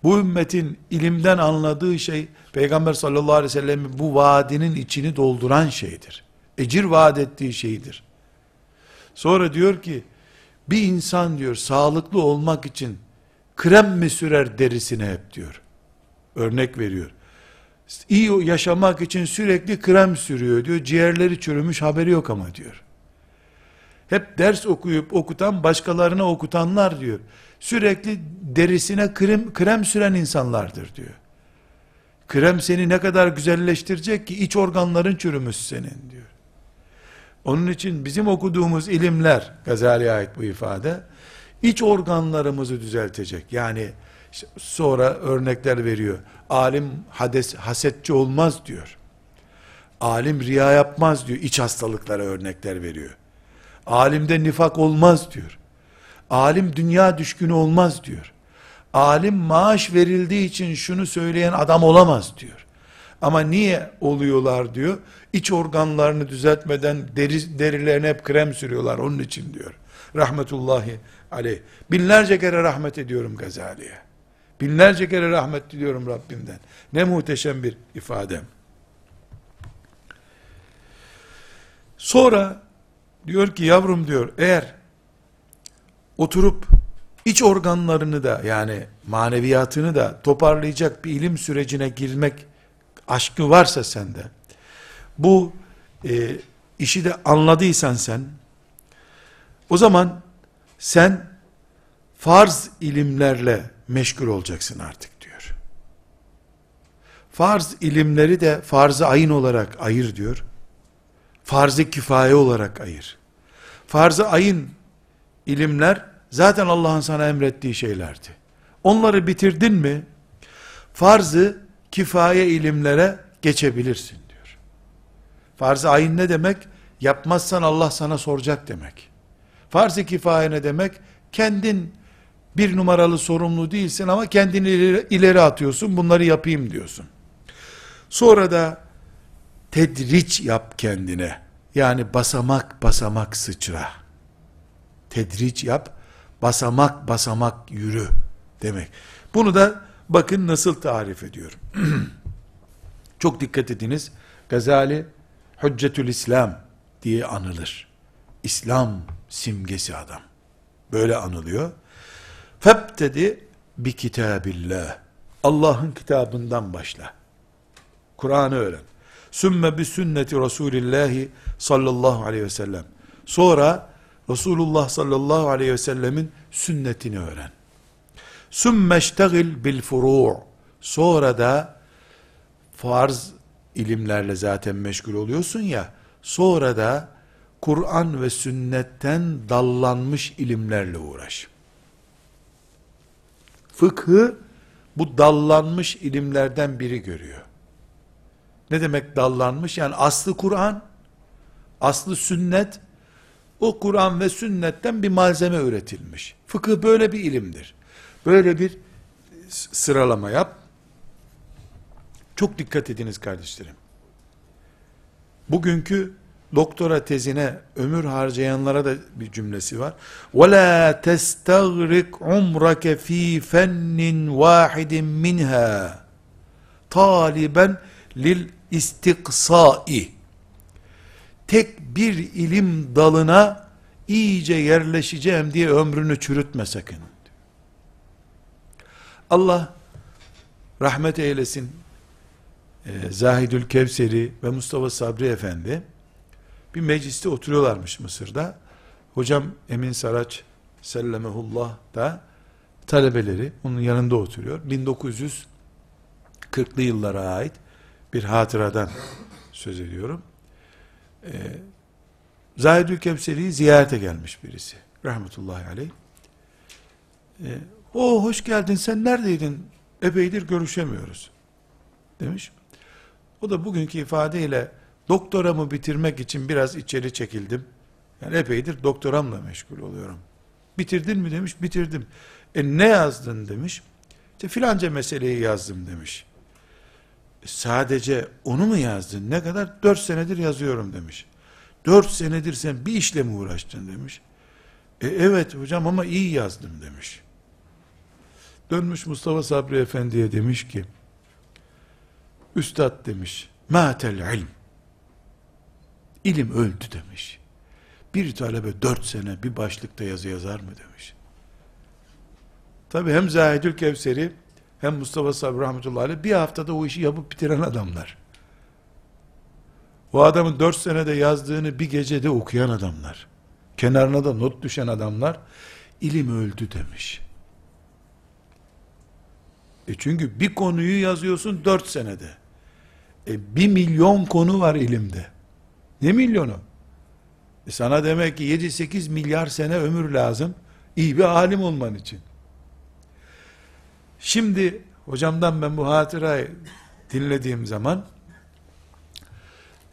Bu ümmetin ilimden anladığı şey Peygamber sallallahu aleyhi ve sellem'in bu vaadinin içini dolduran şeydir. Ecir vaat ettiği şeydir. Sonra diyor ki bir insan diyor sağlıklı olmak için krem mi sürer derisine hep diyor. Örnek veriyor. İyi yaşamak için sürekli krem sürüyor diyor. Ciğerleri çürümüş haberi yok ama diyor. Hep ders okuyup okutan başkalarına okutanlar diyor. Sürekli derisine krem, krem süren insanlardır diyor. Krem seni ne kadar güzelleştirecek ki iç organların çürümüş senin diyor. Onun için bizim okuduğumuz ilimler, Gazali'ye ait bu ifade, iç organlarımızı düzeltecek. Yani sonra örnekler veriyor. Alim hades, hasetçi olmaz diyor. Alim riya yapmaz diyor. İç hastalıklara örnekler veriyor. Alimde nifak olmaz diyor. Alim dünya düşkünü olmaz diyor. Alim maaş verildiği için şunu söyleyen adam olamaz diyor. Ama niye oluyorlar diyor. İç organlarını düzeltmeden deri, derilerine hep krem sürüyorlar onun için diyor. Rahmetullahi aleyh. Binlerce kere rahmet ediyorum Gazali'ye. Binlerce kere rahmet diliyorum Rabbimden. Ne muhteşem bir ifade. Sonra diyor ki yavrum diyor eğer oturup iç organlarını da yani maneviyatını da toparlayacak bir ilim sürecine girmek aşkı varsa sende bu e, işi de anladıysan sen o zaman sen farz ilimlerle meşgul olacaksın artık diyor. Farz ilimleri de farz-ı ayın olarak ayır diyor. Farz-ı kifaye olarak ayır. Farz-ı ayın ilimler zaten Allah'ın sana emrettiği şeylerdi. Onları bitirdin mi farz-ı kifaye ilimlere geçebilirsin diyor. Farz-ı ayın ne demek? Yapmazsan Allah sana soracak demek. Farz-ı kifaye ne demek? Kendin bir numaralı sorumlu değilsin ama kendini ileri, atıyorsun bunları yapayım diyorsun. Sonra da tedriç yap kendine. Yani basamak basamak sıçra. Tedriç yap, basamak basamak yürü demek. Bunu da bakın nasıl tarif ediyorum. Çok dikkat ediniz. Gazali Hüccetül İslam diye anılır. İslam simgesi adam. Böyle anılıyor. Febtedi bi kitabillah. Allah'ın kitabından başla. Kur'an'ı öğren. Sümme bi sünneti Resulillahi sallallahu aleyhi ve sellem. Sonra Resulullah sallallahu aleyhi ve sellemin sünnetini öğren. Sümme iştegil bil furu' Sonra da farz ilimlerle zaten meşgul oluyorsun ya, sonra da Kur'an ve sünnetten dallanmış ilimlerle uğraş. Fıkhı bu dallanmış ilimlerden biri görüyor. Ne demek dallanmış? Yani aslı Kur'an, aslı sünnet, o Kur'an ve sünnetten bir malzeme üretilmiş. Fıkıh böyle bir ilimdir. Böyle bir sıralama yap. Çok dikkat ediniz kardeşlerim. Bugünkü doktora tezine ömür harcayanlara da bir cümlesi var. وَلَا تَسْتَغْرِقْ عُمْرَكَ ف۪ي فَنٍّ وَاحِدٍ مِنْهَا taliben lil istiksai tek bir ilim dalına iyice yerleşeceğim diye ömrünü çürütme sakın. Allah rahmet eylesin e, Zahidül Kevseri ve Mustafa Sabri Efendi bir mecliste oturuyorlarmış Mısır'da. Hocam Emin Saraç sellemehullah da talebeleri onun yanında oturuyor. 1940'lı yıllara ait bir hatıradan söz ediyorum. Ee, Zahidül Kevseri'yi ziyarete gelmiş birisi. Rahmetullahi aleyh. Ee, o hoş geldin sen neredeydin? Epeydir görüşemiyoruz. Demiş. O da bugünkü ifadeyle doktoramı bitirmek için biraz içeri çekildim. Yani epeydir doktoramla meşgul oluyorum. Bitirdin mi demiş, bitirdim. E ne yazdın demiş. İşte filanca meseleyi yazdım demiş. Sadece onu mu yazdın? Ne kadar? Dört senedir yazıyorum demiş. Dört senedir sen bir işle mi uğraştın demiş. E evet hocam ama iyi yazdım demiş. Dönmüş Mustafa Sabri Efendi'ye demiş ki, Üstad demiş, matel ilm. İlim öldü demiş. Bir talebe dört sene bir başlıkta yazı yazar mı demiş. Tabi hem Zahidül Kevseri hem Mustafa Sabri Rahmetullahi Aleyh bir haftada o işi yapıp bitiren adamlar. O adamın dört senede yazdığını bir gecede okuyan adamlar. Kenarına da not düşen adamlar. ilim öldü demiş. E çünkü bir konuyu yazıyorsun dört senede. E bir milyon konu var ilimde. Ne milyonu? E sana demek ki 7-8 milyar sene ömür lazım. iyi bir alim olman için. Şimdi hocamdan ben bu hatırayı dinlediğim zaman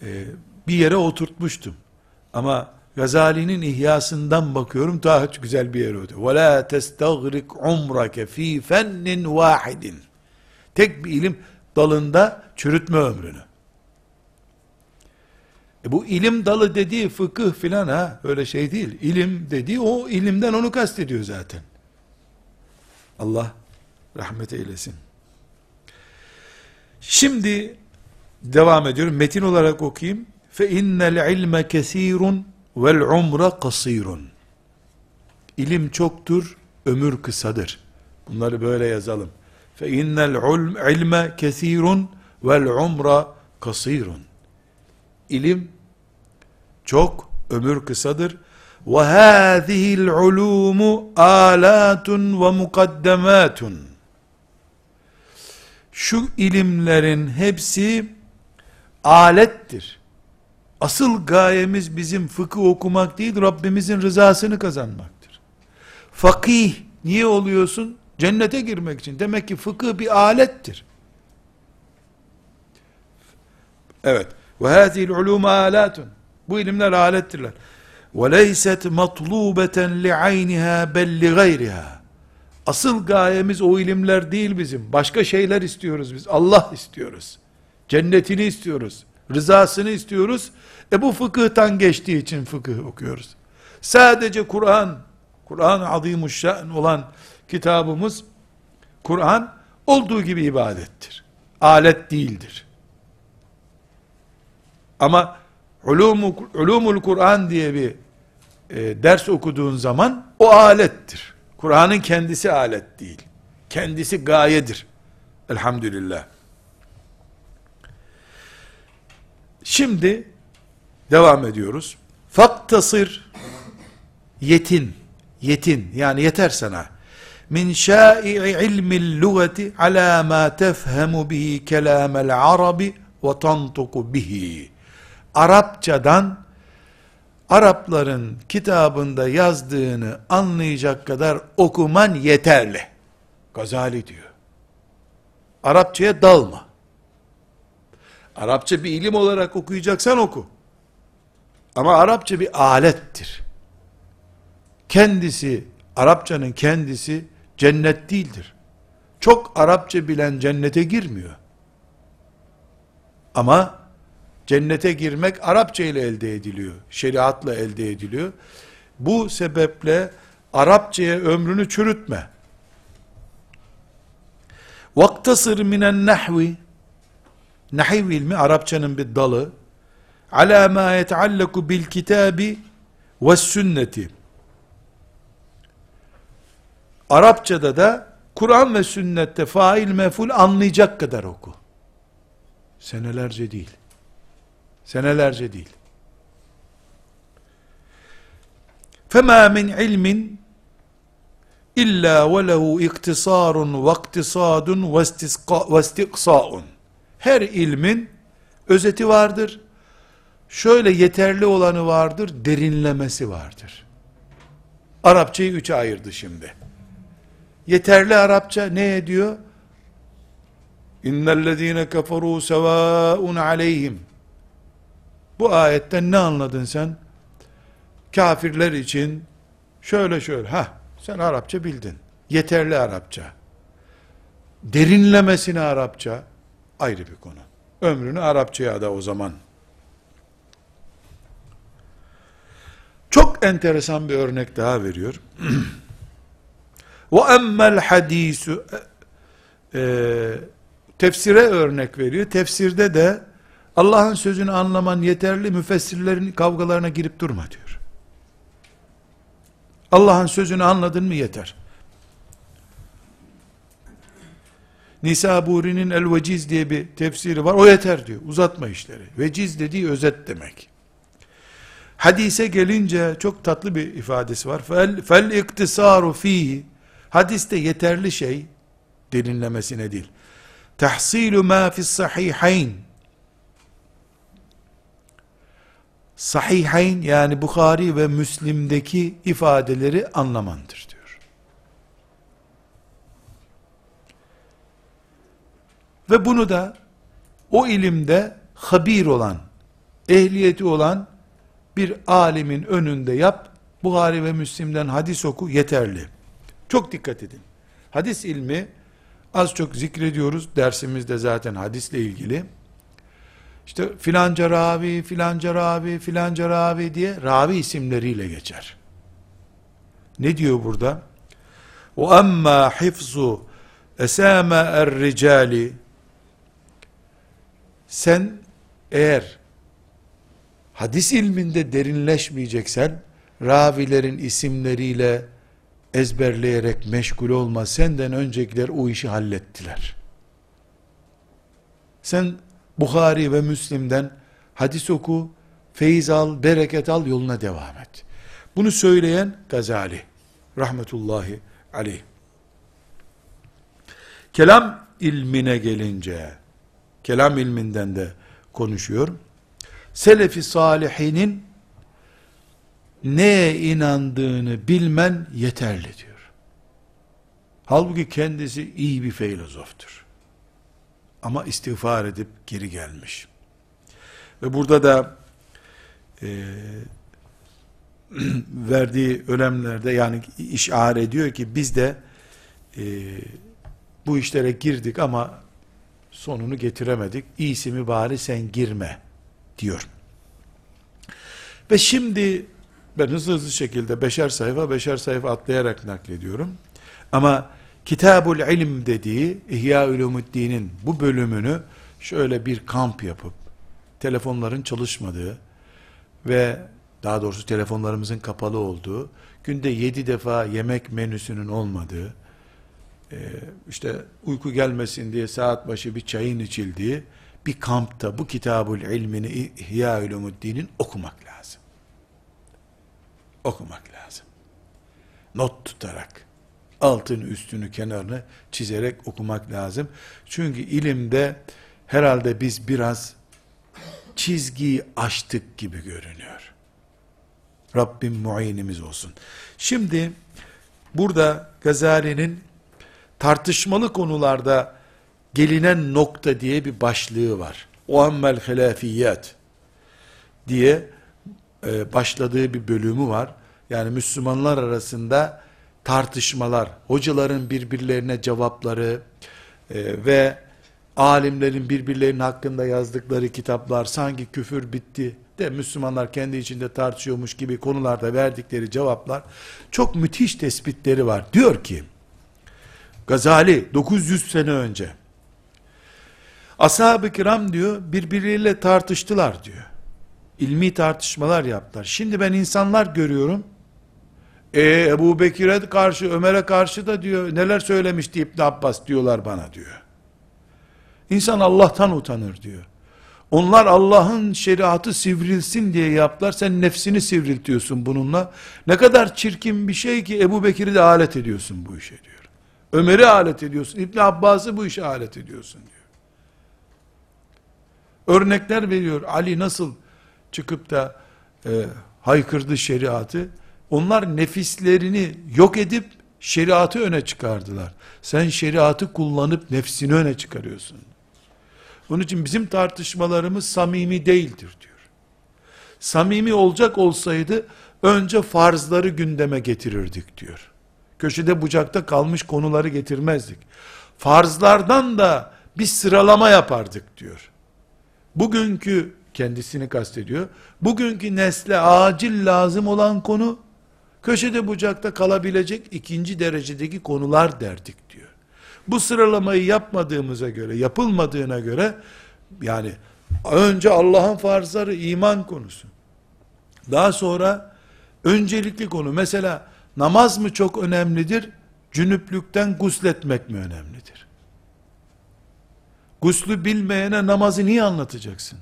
e, bir yere oturtmuştum. Ama Gazali'nin ihyasından bakıyorum daha güzel bir yere oturuyor. وَلَا تَسْتَغْرِقْ عُمْرَكَ ف۪ي فَنٍّ وَاحِدٍ Tek bir ilim dalında çürütme ömrünü. E bu ilim dalı dediği fıkıh filan ha öyle şey değil. İlim dediği o ilimden onu kastediyor zaten. Allah rahmet eylesin. Şimdi devam ediyorum. Metin olarak okuyayım. Fe innel ilme kesirun vel umra kasirun. İlim çoktur, ömür kısadır. Bunları böyle yazalım. Fe innel ilme kesirun vel umra kasirun. İlim çok, ömür kısadır. Ve hâzihil ulûmu âlâtun ve mukaddematun şu ilimlerin hepsi alettir. Asıl gayemiz bizim fıkıh okumak değil, Rabbimizin rızasını kazanmaktır. Fakih niye oluyorsun? Cennete girmek için. Demek ki fıkıh bir alettir. Evet. Ve hâzîl ulûm âlâtun. Bu ilimler alettirler. Ve leyset matlûbeten li aynihâ bel li gayrihâ. Asıl gayemiz o ilimler değil bizim. Başka şeyler istiyoruz biz. Allah istiyoruz. Cennetini istiyoruz. Rızasını istiyoruz. E bu fıkıhtan geçtiği için fıkıh okuyoruz. Sadece Kur'an, Kur'an-ı Azimuşşan olan kitabımız, Kur'an olduğu gibi ibadettir. Alet değildir. Ama Ulumu, Ulumul Kur'an diye bir e, ders okuduğun zaman o alettir. Kur'an'ın kendisi alet değil. Kendisi gayedir. Elhamdülillah. Şimdi devam ediyoruz. Faktasır yetin, yetin yani yeter sana. Min şâi'i ilmil lugati ala ma tefhemu bihi kelamel arabi ve tantuku bihi. Arapçadan Arapların kitabında yazdığını anlayacak kadar okuman yeterli. Gazali diyor. Arapçaya dalma. Arapça bir ilim olarak okuyacaksan oku. Ama Arapça bir alettir. Kendisi, Arapçanın kendisi cennet değildir. Çok Arapça bilen cennete girmiyor. Ama cennete girmek Arapça ile elde ediliyor. Şeriatla elde ediliyor. Bu sebeple Arapçaya ömrünü çürütme. Vaktasır minen nahvi Nahiv ilmi Arapçanın bir dalı. Ala ma yeteallaku bil kitabi ve sünneti. Arapçada da Kur'an ve sünnette fail meful anlayacak kadar oku. Senelerce değil. Senelerce değil. فَمَا مِنْ عِلْمٍ اِلَّا وَلَهُ اِقْتِصَارٌ وَاقْتِصَادٌ وَاسْتِقْصَاءٌ Her ilmin özeti vardır. Şöyle yeterli olanı vardır, derinlemesi vardır. Arapçayı üçe ayırdı şimdi. Yeterli Arapça ne ediyor? İnnellezîne keferû sevâun aleyhim bu ayetten ne anladın sen? Kafirler için şöyle şöyle, ha sen Arapça bildin. Yeterli Arapça. Derinlemesine Arapça ayrı bir konu. Ömrünü Arapçaya da o zaman. Çok enteresan bir örnek daha veriyor. Ve emmel hadisu e, tefsire örnek veriyor. Tefsirde de Allah'ın sözünü anlaman yeterli, müfessirlerin kavgalarına girip durma diyor. Allah'ın sözünü anladın mı yeter. Nisa Buri'nin El Veciz diye bir tefsiri var. O yeter diyor. Uzatma işleri. Veciz dediği özet demek. Hadise gelince çok tatlı bir ifadesi var. Fel, fel iktisaru fihi. Hadiste yeterli şey derinlemesine değil. Tahsilu ma fis sahihayn sahihayn yani Bukhari ve Müslim'deki ifadeleri anlamandır diyor. Ve bunu da o ilimde habir olan, ehliyeti olan bir alimin önünde yap. Buhari ve Müslim'den hadis oku yeterli. Çok dikkat edin. Hadis ilmi az çok zikrediyoruz. Dersimizde zaten hadisle ilgili. İşte filanca ravi, filanca ravi, filanca ravi diye ravi isimleriyle geçer. Ne diyor burada? O amma hifzu esame er ricali sen eğer hadis ilminde derinleşmeyeceksen ravilerin isimleriyle ezberleyerek meşgul olma senden öncekiler o işi hallettiler. Sen Bukhari ve Müslim'den hadis oku, feyiz al, bereket al, yoluna devam et. Bunu söyleyen Gazali, rahmetullahi aleyh. Kelam ilmine gelince, kelam ilminden de konuşuyor. Selefi salihinin neye inandığını bilmen yeterli diyor. Halbuki kendisi iyi bir filozoftur. Ama istiğfar edip geri gelmiş. Ve burada da e, verdiği önemlerde yani işaret ediyor ki biz de e, bu işlere girdik ama sonunu getiremedik. İyisi mi bari sen girme diyor. Ve şimdi ben hızlı hızlı şekilde beşer sayfa beşer sayfa atlayarak naklediyorum. Ama Kitabul İlim dediği İhya Ulumuddin'in bu bölümünü şöyle bir kamp yapıp telefonların çalışmadığı ve daha doğrusu telefonlarımızın kapalı olduğu, günde yedi defa yemek menüsünün olmadığı, e, işte uyku gelmesin diye saat başı bir çayın içildiği bir kampta bu kitabul ilmini İhya Ulumuddin'in okumak lazım. Okumak lazım. Not tutarak, altın üstünü kenarını çizerek okumak lazım. Çünkü ilimde herhalde biz biraz çizgiyi aştık gibi görünüyor. Rabbim muayyenimiz olsun. Şimdi burada Gazali'nin tartışmalı konularda gelinen nokta diye bir başlığı var. O ammel hilafiyat diye e, başladığı bir bölümü var. Yani Müslümanlar arasında tartışmalar, hocaların birbirlerine cevapları e, ve alimlerin birbirlerinin hakkında yazdıkları kitaplar sanki küfür bitti de Müslümanlar kendi içinde tartışıyormuş gibi konularda verdikleri cevaplar çok müthiş tespitleri var. Diyor ki Gazali 900 sene önce ashab-ı kiram diyor birbirleriyle tartıştılar diyor. İlmi tartışmalar yaptılar. Şimdi ben insanlar görüyorum e, Ebu Bekir'e karşı, Ömer'e karşı da diyor, neler söylemişti İbn Abbas diyorlar bana diyor. İnsan Allah'tan utanır diyor. Onlar Allah'ın şeriatı sivrilsin diye yaptılar. Sen nefsini sivriltiyorsun bununla. Ne kadar çirkin bir şey ki Ebu Bekir'i de alet ediyorsun bu işe diyor. Ömer'i alet ediyorsun. İbn Abbas'ı bu işe alet ediyorsun diyor. Örnekler veriyor. Ali nasıl çıkıp da e, haykırdı şeriatı. Onlar nefislerini yok edip şeriatı öne çıkardılar. Sen şeriatı kullanıp nefsini öne çıkarıyorsun. Onun için bizim tartışmalarımız samimi değildir diyor. Samimi olacak olsaydı önce farzları gündeme getirirdik diyor. Köşede bucakta kalmış konuları getirmezdik. Farzlardan da bir sıralama yapardık diyor. Bugünkü kendisini kastediyor. Bugünkü nesle acil lazım olan konu köşede bucakta kalabilecek ikinci derecedeki konular derdik diyor. Bu sıralamayı yapmadığımıza göre, yapılmadığına göre yani önce Allah'ın farzları iman konusu. Daha sonra öncelikli konu mesela namaz mı çok önemlidir? Cünüplükten gusletmek mi önemlidir? Guslü bilmeyene namazı niye anlatacaksın?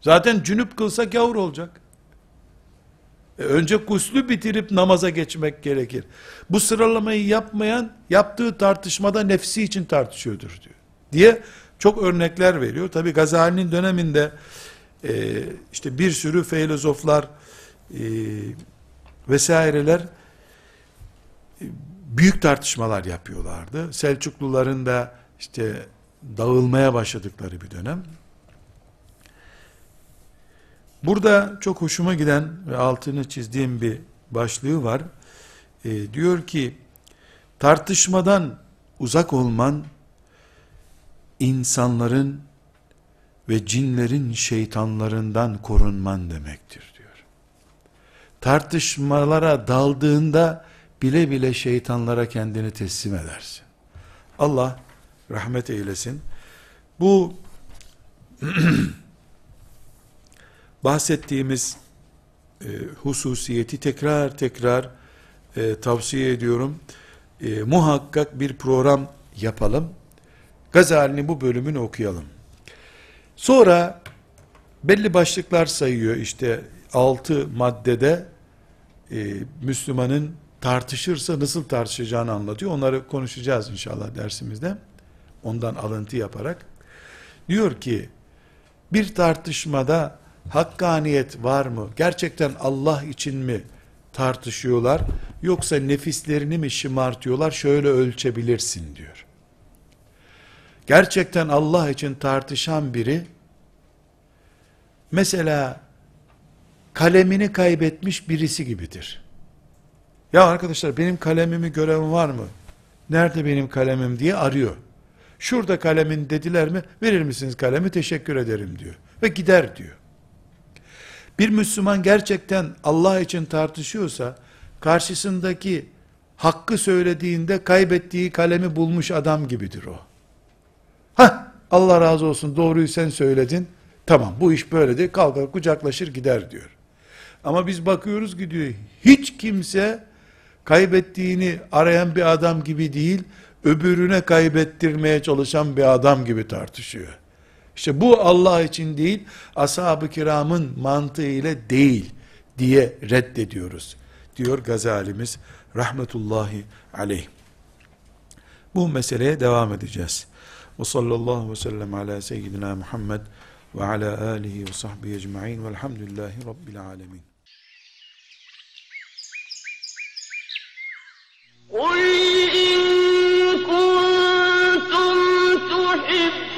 Zaten cünüp kılsa gavur olacak. E önce guslü bitirip namaza geçmek gerekir. Bu sıralamayı yapmayan yaptığı tartışmada nefsi için tartışıyordur diyor. Diye çok örnekler veriyor. Tabi Gazali'nin döneminde e, işte bir sürü filozoflar e, vesaireler e, büyük tartışmalar yapıyorlardı. Selçukluların da işte dağılmaya başladıkları bir dönem. Burada çok hoşuma giden ve altını çizdiğim bir başlığı var. E, diyor ki tartışmadan uzak olman insanların ve cinlerin şeytanlarından korunman demektir diyor. Tartışmalara daldığında bile bile şeytanlara kendini teslim edersin. Allah rahmet eylesin. Bu bahsettiğimiz e, hususiyeti tekrar tekrar e, tavsiye ediyorum. E, muhakkak bir program yapalım. Gazali'nin bu bölümünü okuyalım. Sonra belli başlıklar sayıyor işte altı maddede e, Müslümanın tartışırsa nasıl tartışacağını anlatıyor. Onları konuşacağız inşallah dersimizde. Ondan alıntı yaparak. Diyor ki bir tartışmada hakkaniyet var mı? Gerçekten Allah için mi tartışıyorlar? Yoksa nefislerini mi şımartıyorlar? Şöyle ölçebilirsin diyor. Gerçekten Allah için tartışan biri mesela kalemini kaybetmiş birisi gibidir. Ya arkadaşlar benim kalemimi gören var mı? Nerede benim kalemim diye arıyor. Şurada kalemin dediler mi? Verir misiniz kalemi? Teşekkür ederim diyor. Ve gider diyor. Bir Müslüman gerçekten Allah için tartışıyorsa karşısındaki hakkı söylediğinde kaybettiği kalemi bulmuş adam gibidir o. Ha Allah razı olsun doğruyu sen söyledin. Tamam bu iş böyledir. Kalkar kucaklaşır gider diyor. Ama biz bakıyoruz gidiyor. Hiç kimse kaybettiğini arayan bir adam gibi değil, öbürüne kaybettirmeye çalışan bir adam gibi tartışıyor. İşte bu Allah için değil, ashab-ı kiramın mantığı ile değil diye reddediyoruz diyor Gazalimiz rahmetullahi aleyh. Bu meseleye devam edeceğiz. Ve sallallahu ve sellem ala seyyidina Muhammed ve ala alihi ve sahbihi ecma'in velhamdülillahi rabbil alemin. قل إن كنتم تحبون